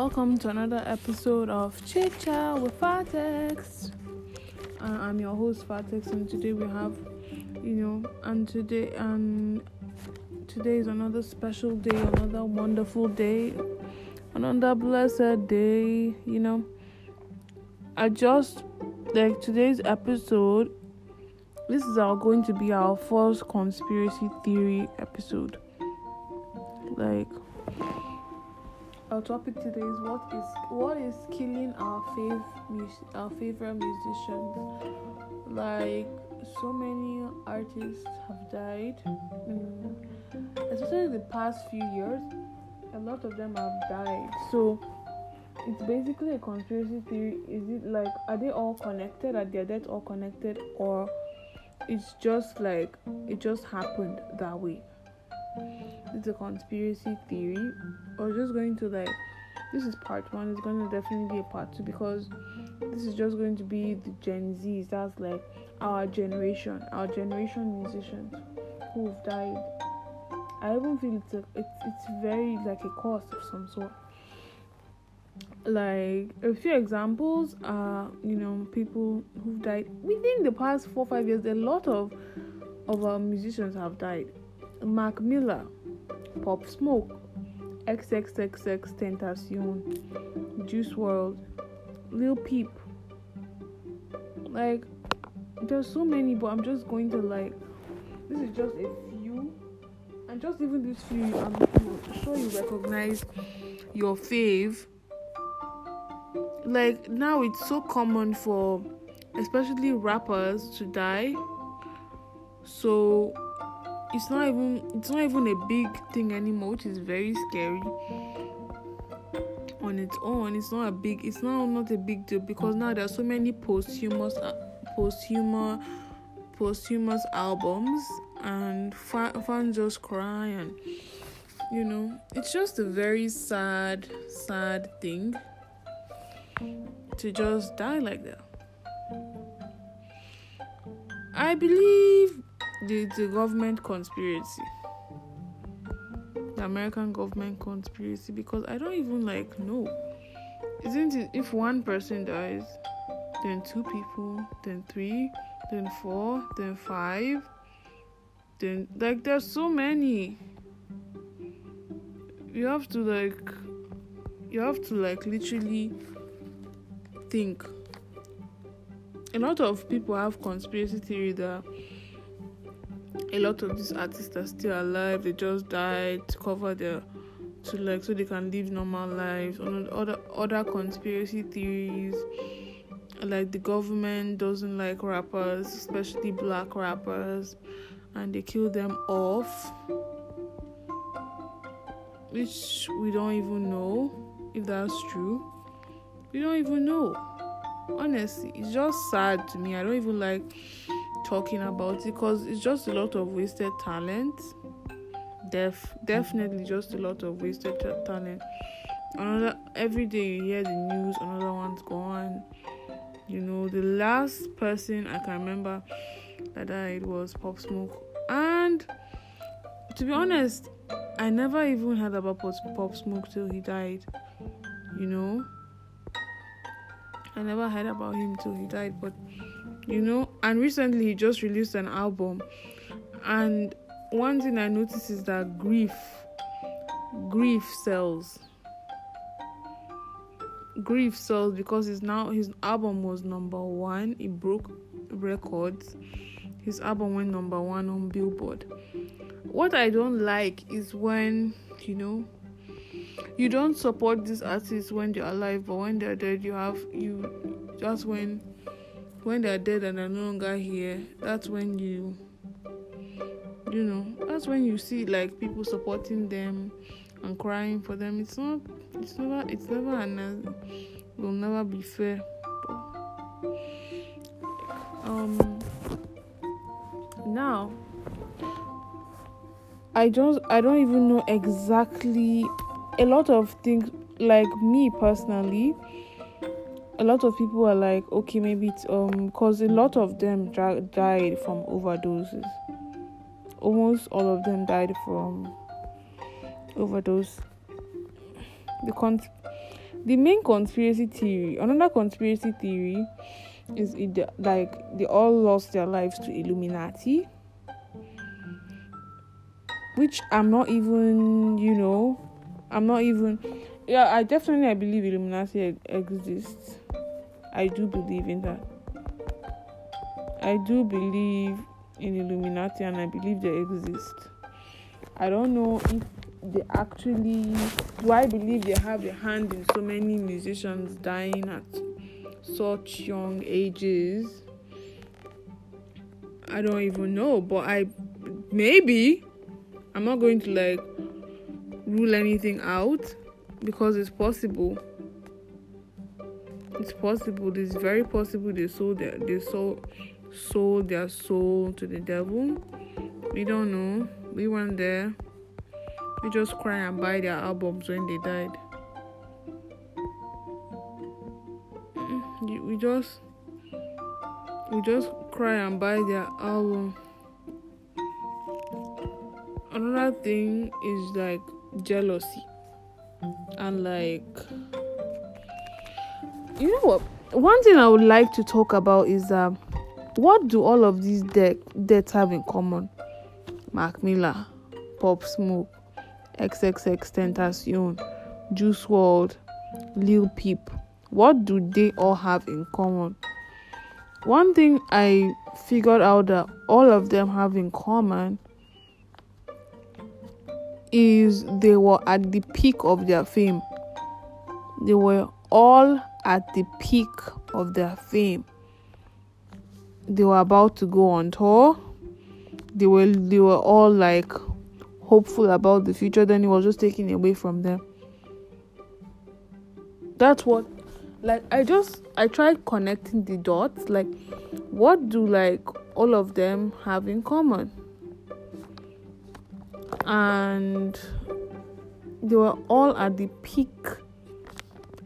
Welcome to another episode of Chit Chat with Fatex. Uh, I'm your host Fatex, and today we have, you know, and today and today is another special day, another wonderful day, another blessed day. You know, I just like today's episode. This is our going to be our first conspiracy theory episode. Like our topic today is what is what is killing our fav our favorite musicians. Like so many artists have died, mm, especially the past few years. A lot of them have died. So it's basically a conspiracy theory. Is it like are they all connected? Are their deaths all connected, or it's just like it just happened that way? It's a conspiracy theory or just going to like this is part one it's going to definitely be a part two because this is just going to be the gen z's that's like our generation our generation musicians who've died. I even feel it's a it's it's very like a cost of some sort. Like a few examples are you know people who've died within the past four five years a lot of of our musicians have died. Mac Miller, Pop Smoke, XXXTentacion, Juice WRLD, Lil Peep. Like, there's so many, but I'm just going to like. This is just a few, and just even these few, I'm sure you recognize your fave. Like now, it's so common for, especially rappers, to die. So it's not even it's not even a big thing anymore which is very scary on its own. It's not a big it's not not a big deal because now there are so many posthumous uh, posthumous posthumous albums and fa- fans just cry and you know it's just a very sad sad thing to just die like that. I believe the, government conspiracy. The american government conspiracy because i don't even like know. Isn't it if one person dies then two people then three then four then five then like there's so many. You have to like you have to like literally think. A lot of people have conspiracy theory that a lot of these artists are still alive they just died to cover their to like so they can live normal lives. Other other conspiracy theories like the government doesn't like rappers especially black rappers and they kill them off which we don't even know if that's true. We don't even know. Honestly it's just sad to me. I don't even like talking about it because it's just a lot of wasted talent. Def definitely just a lot of wasted t- talent. Another every day you hear the news another one's gone. You know the last person i can remember that died was pop smoke. And to be honest i never even heard about pop smoke till he died you know? I never heard about him till he died but you know? And recently he just released an album. And one thing i noticed is that grief grief sells. Grief sells because his now his album was number one. It broke records. His album went number one on billboard. What i don't like is when you know you don't support these artists when they're alive but when they're dead you have you just when when they're dead and are no longer here that's when you you know that's when you see like people supporting them and crying for them. It's not it's never it's never an it will never be fair. Um now i don't i don't even know exactly a lot of things like me personally a lot of people are like okay maybe it's um because a lot of them dra- died from overdoses almost all of them died from overdose the con- the main conspiracy theory, another conspiracy theory is it like they all lost their lives to Illuminati, which I'm not even, you know, I'm not even. Yeah, I definitely I believe Illuminati exists. I do believe in that. I do believe in Illuminati and I believe they exist. I don't know if they actually do I believe they have a hand in so many musicians dying at such young ages. I don't even know, but I maybe I'm not going to like rule anything out because it's possible. It's possible. It's very possible they sold their they sold sold their soul to the devil. We don't know. We weren't there. We just cry and buy their albums when they died. Mm, we just we just cry and buy their album. Another thing is like jealousy and like you know what? One thing i would like to talk about is um what do all of these de- deaths have in common? Mac miller pop smoke xxx tentacion juice WRLD lil peep. What do they all have in common? One thing i figured out that all of them have in common is they were at the peak of their fame. They were all at the peak of their fame. They were about to go on tour. They were they were all like hopeful about the future, then it was just taken away from them. That's what like I just I tried connecting the dots like what do like all of them have in common? And they were all at the peak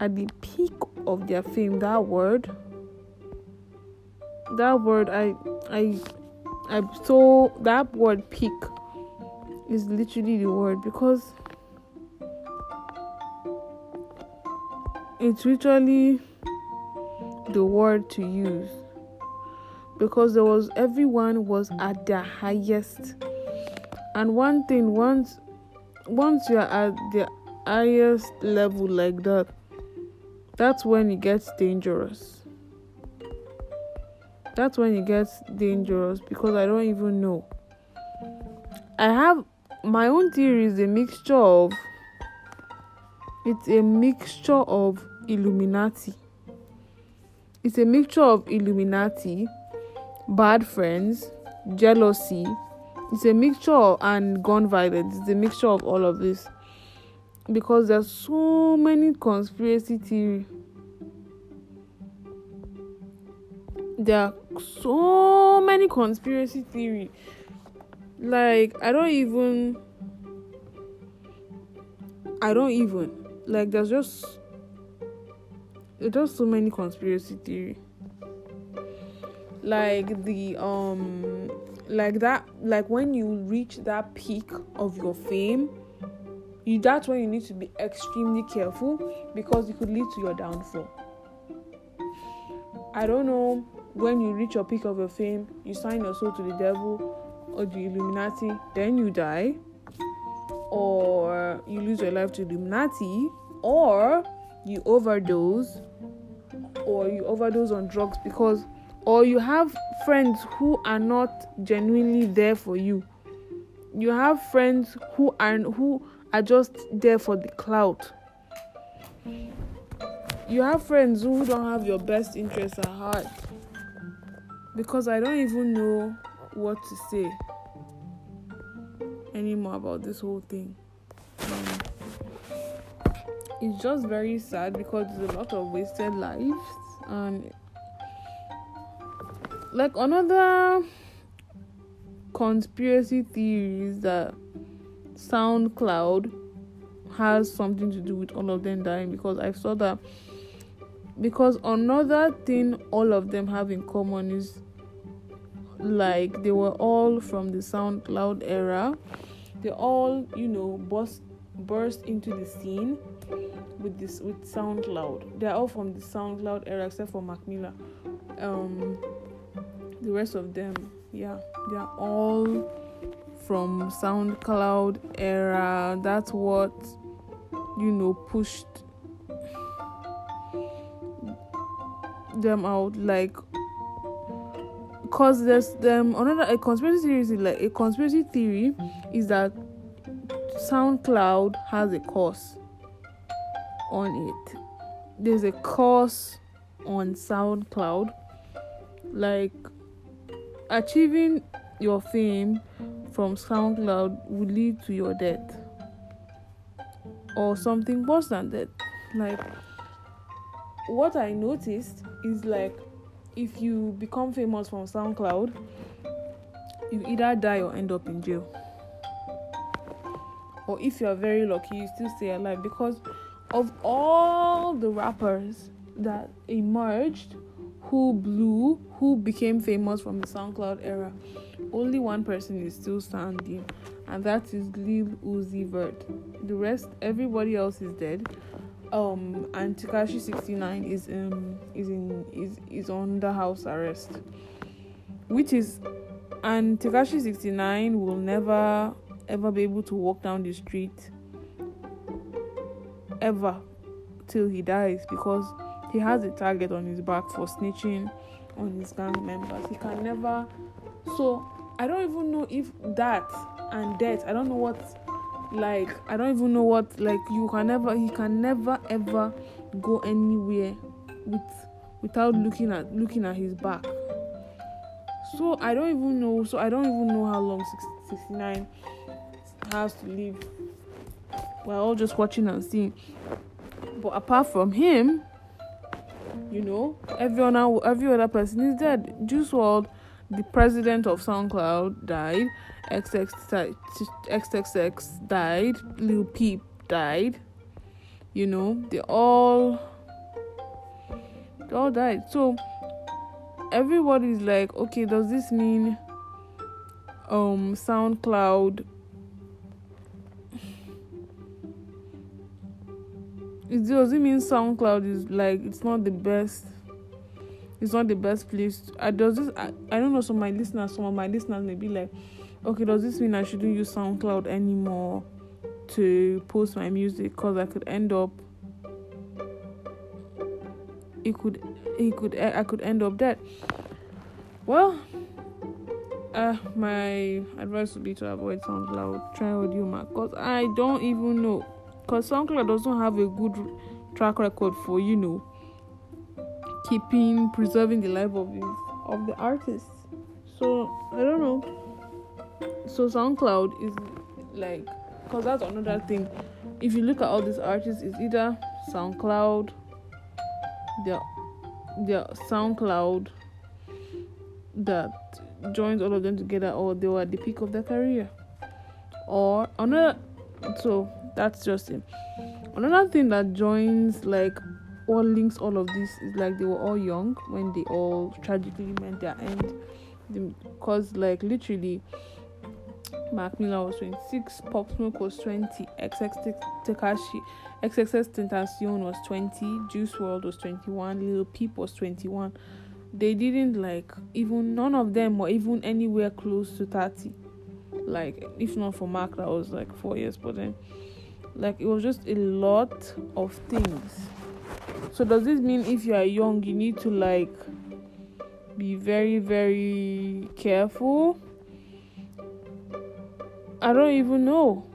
at the peak of their fame. That word that word i i i saw that word peak is literally the word because it's literally the word to use. Because there was everyone was at their highest and one thing once once you're at the highest level like that that's when it gets dangerous. That's when it gets dangerous because i don't even know. I have my own theory is a mixture of it's a mixture of illuminati. It's a mixture of illuminati bad friends jealousy it's a mixture and gun violence it's a mixture of all of this. Because there's so many conspiracy theory. There are so many conspiracy theory. Like i don't even i don't even like there's just there's just so many conspiracy theory. Like the um like that like when you reach that peak of your fame you that's when you need to be extremely careful because it could lead to your downfall. I don't know when you reach your peak of your fame you sign your soul to the devil or the illuminati then you die or you lose your life to illuminati or you overdose or you overdose on drugs because or you have friends who are not genuinely there for you. You have friends who are who are just there for the clout. You have friends who don't have your best interests at heart because i don't even know what to say anymore about this whole thing. Um, it's just very sad because there's a lot of wasted lives and like another conspiracy theory is that SoundCloud has something to do with all of them dying because I saw that because another thing all of them have in common is like they were all from the SoundCloud era. They all, you know, burst burst into the scene with this with SoundCloud. They're all from the SoundCloud era except for Mac Miller. Um, the rest of them, yeah, they are all from SoundCloud era. That's what you know pushed them out like cause there's them another a conspiracy theory is like a conspiracy theory is that SoundCloud has a course on it. There's a course on SoundCloud like achieving your fame from SoundCloud will lead to your death or something worse than that. Like what I noticed is like if you become famous from SoundCloud, you either die or end up in jail. Or if you are very lucky, you still stay alive because of all the rappers that emerged who blew, who became famous from the SoundCloud era, only one person is still standing, and that is Lil Uzi Vert. The rest, everybody else is dead. Um, and Tekashi 69 is um is in is is under house arrest, which is, and Tekashi 69 will never ever be able to walk down the street ever till he dies because he has a target on his back for snitching on his gang members. He can never. So I don't even know if that and death. I don't know what. Like I don't even know what. Like you can never. He can never ever go anywhere with without looking at looking at his back. So I don't even know. So I don't even know how long 69 has to live. We're all just watching and seeing. But apart from him, you know, everyone every other person is dead. Juice WRLD, the president of SoundCloud, died. XXX died. Lil Peep died. You know, they all they all died. So everybody's like, okay, does this mean um SoundCloud it does it mean SoundCloud is like it's not the best it's not the best place uh, does this I, I don't know some of my listeners some of my listeners may be like okay does this mean I shouldn't use SoundCloud anymore to post my music? Because I could end up it could it could I could end up dead. Well uh my advice would be to avoid SoundCloud. Try Audiomack because I don't even know because SoundCloud doesn't have a good track record for you know keeping preserving the life of these of the artists. So I don't know. So SoundCloud is like because that's another thing. If you look at all these artists, it's either SoundCloud, their their SoundCloud that joins all of them together, or they were at the peak of their career, or another. So that's just it. Another thing that joins like all links all of this is like they were all young when they all tragically met their end. Because like literally Mac Miller was 26, Pop Smoke was 20, XX Tekashi, XXX Tentacion was 20, Juice WRLD was 21, Lil Peep was 21. They didn't like even none of them were even anywhere close to 30. Like if not for Mark, that was like four years, but then like it was just a lot of things. So does this mean if you are young you need to like be very very careful? I don't even know.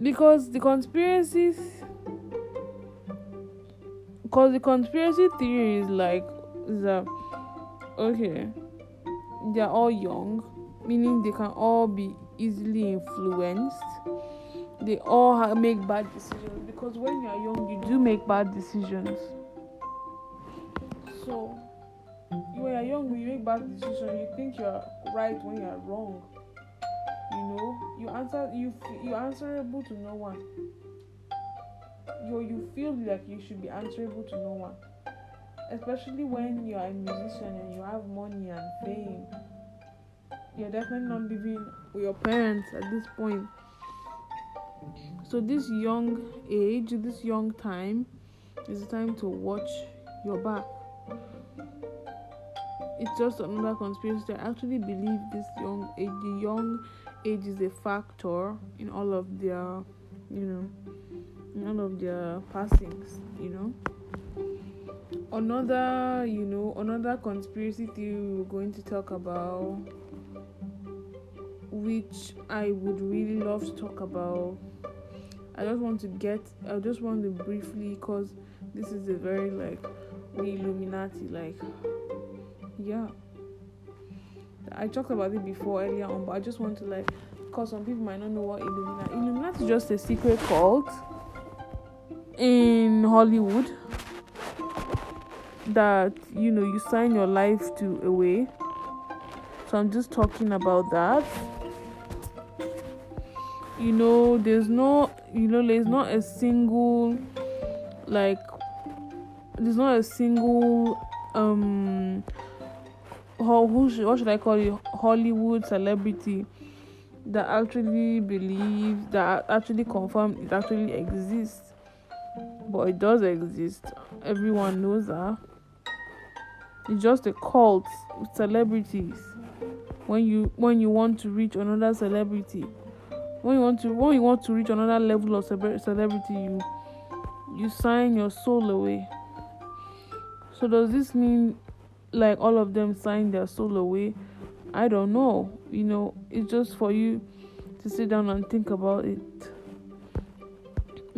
Because the conspiracies because the conspiracy theory is like that okay they're all young meaning they can all be easily influenced they all make bad decisions. Because when you are young you do make bad decisions. So when you're young you make bad decisions you think you're right when you're wrong. You know? You answer you you're answerable to no one. You you feel like you should be answerable to no one. Especially when you're a musician and you have money and fame. You're definitely not living with your parents at this point So this young age, this young time, is the time to watch your back. It's just another conspiracy. I actually believe this young age, the young age is a factor in all of their, you know, in all of their passings. You know another you know another conspiracy theory we're going to talk about which i would really love to talk about i just want to get i just want to briefly because this is a very like the illuminati like yeah. I talked about it before earlier on but i just want to like because some people might not know what illuminati illuminati is just a secret cult in hollywood that you know you sign your life to away. So i'm just talking about that. You know there's no you know there's not a single like there's not a single um who should, what should i call it? Hollywood celebrity that actually believes that actually confirm it actually exists. But it does exist. Everyone knows that. It's just a cult with celebrities. When you when you want to reach another celebrity, when you want to when you want to reach another level of celebrity, you you sign your soul away. So does this mean like all of them sign their soul away? I don't know. You know, it's just for you to sit down and think about it.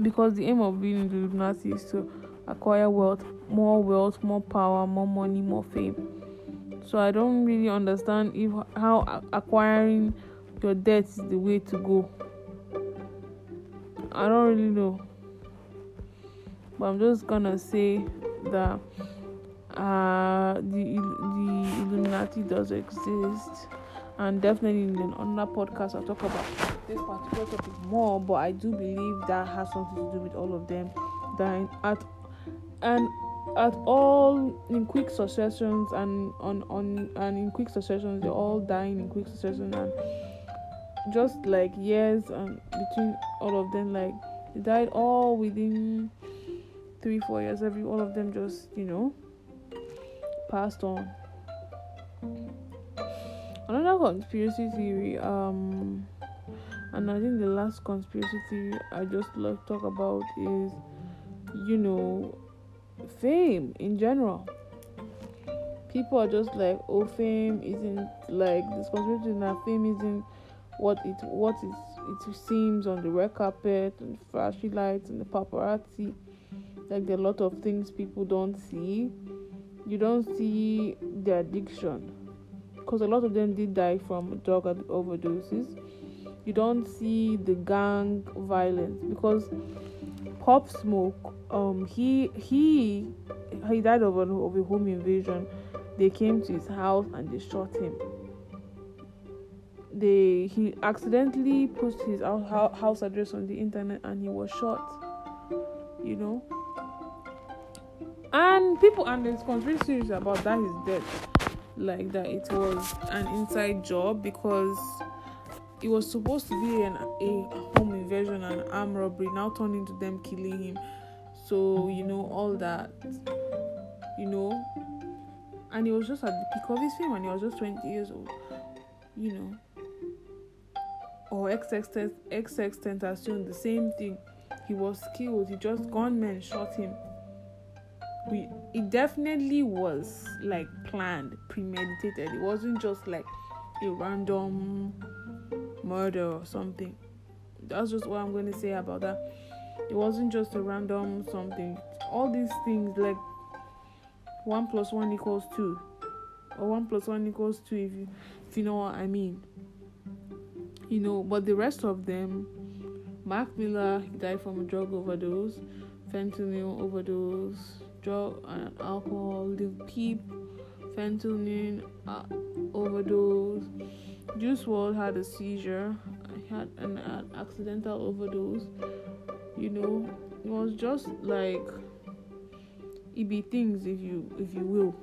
Because the aim of being in the Illuminati is to acquire wealth, more wealth, more power, more money, more fame. So I don't really understand if how acquiring your debt is the way to go. I don't really know. But I'm just gonna say that uh, the the Illuminati does exist, and definitely in another podcast I'll talk about this particular topic more. But I do believe that has something to do with all of them dying at and at all in quick successions and on on and in quick successions they're all dying in quick succession and just like years and between all of them like they died all within three four years every all of them just you know passed on another conspiracy theory um and i think the last conspiracy theory i just love to talk about is you know fame in general. People are just like, oh, fame isn't like this conspiracy that fame isn't what it what it it seems on the red carpet and flashy lights and the paparazzi. Like there are a lot of things people don't see. You don't see the addiction because a lot of them did die from drug overdoses. You don't see the gang violence because Pop Smoke, um, he he he died of of a home invasion. They came to his house and they shot him. They he accidentally put his house address on the internet and he was shot. You know. And people and there's conspiracy about that his death, like that it was an inside job because it was supposed to be an, a home invasion and armed robbery, now turned into them killing him. So, you know, all that, you know. And he was just at the peak of his fame and he was just 20 years old, you know. Or XX, Tentacion, the same thing. He was killed, he just gunmen shot him. We, it definitely was like planned, premeditated. It wasn't just like a random murder or something. That's just what I'm going to say about that. It wasn't just a random something. All these things like one plus one equals two, or one plus one equals two if you if you know what I mean. You know, but the rest of them, Mac Miller died from a drug overdose, fentanyl overdose, drug and alcohol, Lil Peep, fentanyl uh, overdose. Juice WRLD had a seizure. I had an, an accidental overdose. You know, it was just like it be things if you if you will.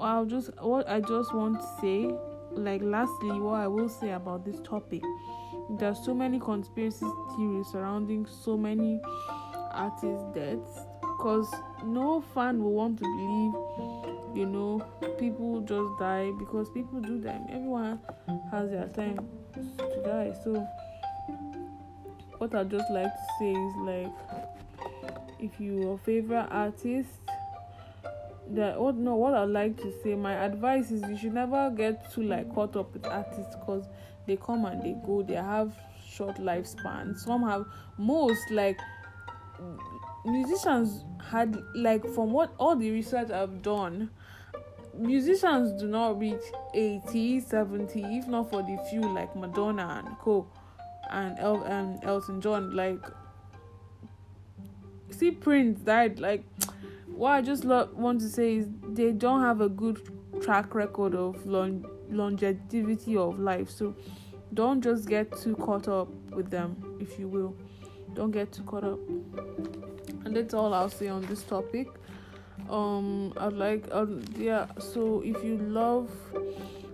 I'll just what I just want to say, like lastly, what I will say about this topic there's so many conspiracy theories surrounding so many artists' deaths because no fan will want to believe you know people just die because people do die everyone has their time to die. So what i just like to say is like if your favorite artist that what no what i like to say my advice is you should never get too like caught up with artists because they come and they go they have short lifespan some have most like musicians had like from what all the research i've done musicians do not reach 80 70 if not for the few like madonna and co and El- and elton john like see prince died like what i just lo- want to say is they don't have a good track record of long- longevity of life. So don't just get too caught up with them if you will. Don't get too caught up. And that's all i'll say on this topic. Um i'd like um, yeah so if you love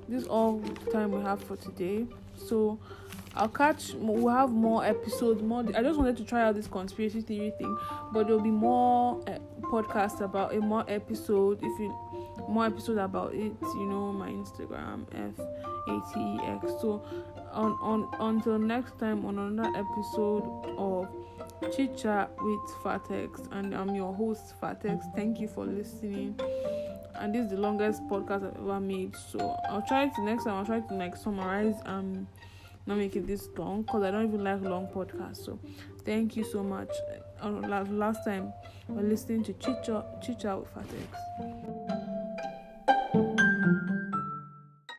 this all the time we have for today. So i'll catch we'll have more episodes more i just wanted to try out this conspiracy theory thing but there'll be more uh, podcasts about a more episode if you more episode about it you know my instagram f a t e x. So on on until next time on another episode of chit chat with fatex and i'm your host fatex. Thank you for listening. And this is the longest podcast i've ever made. So i'll try to next time i'll try to like summarize and not make it this long because i don't even like long podcasts so thank you so much. Uh, last time we're listening to Chicha Chicha with fatex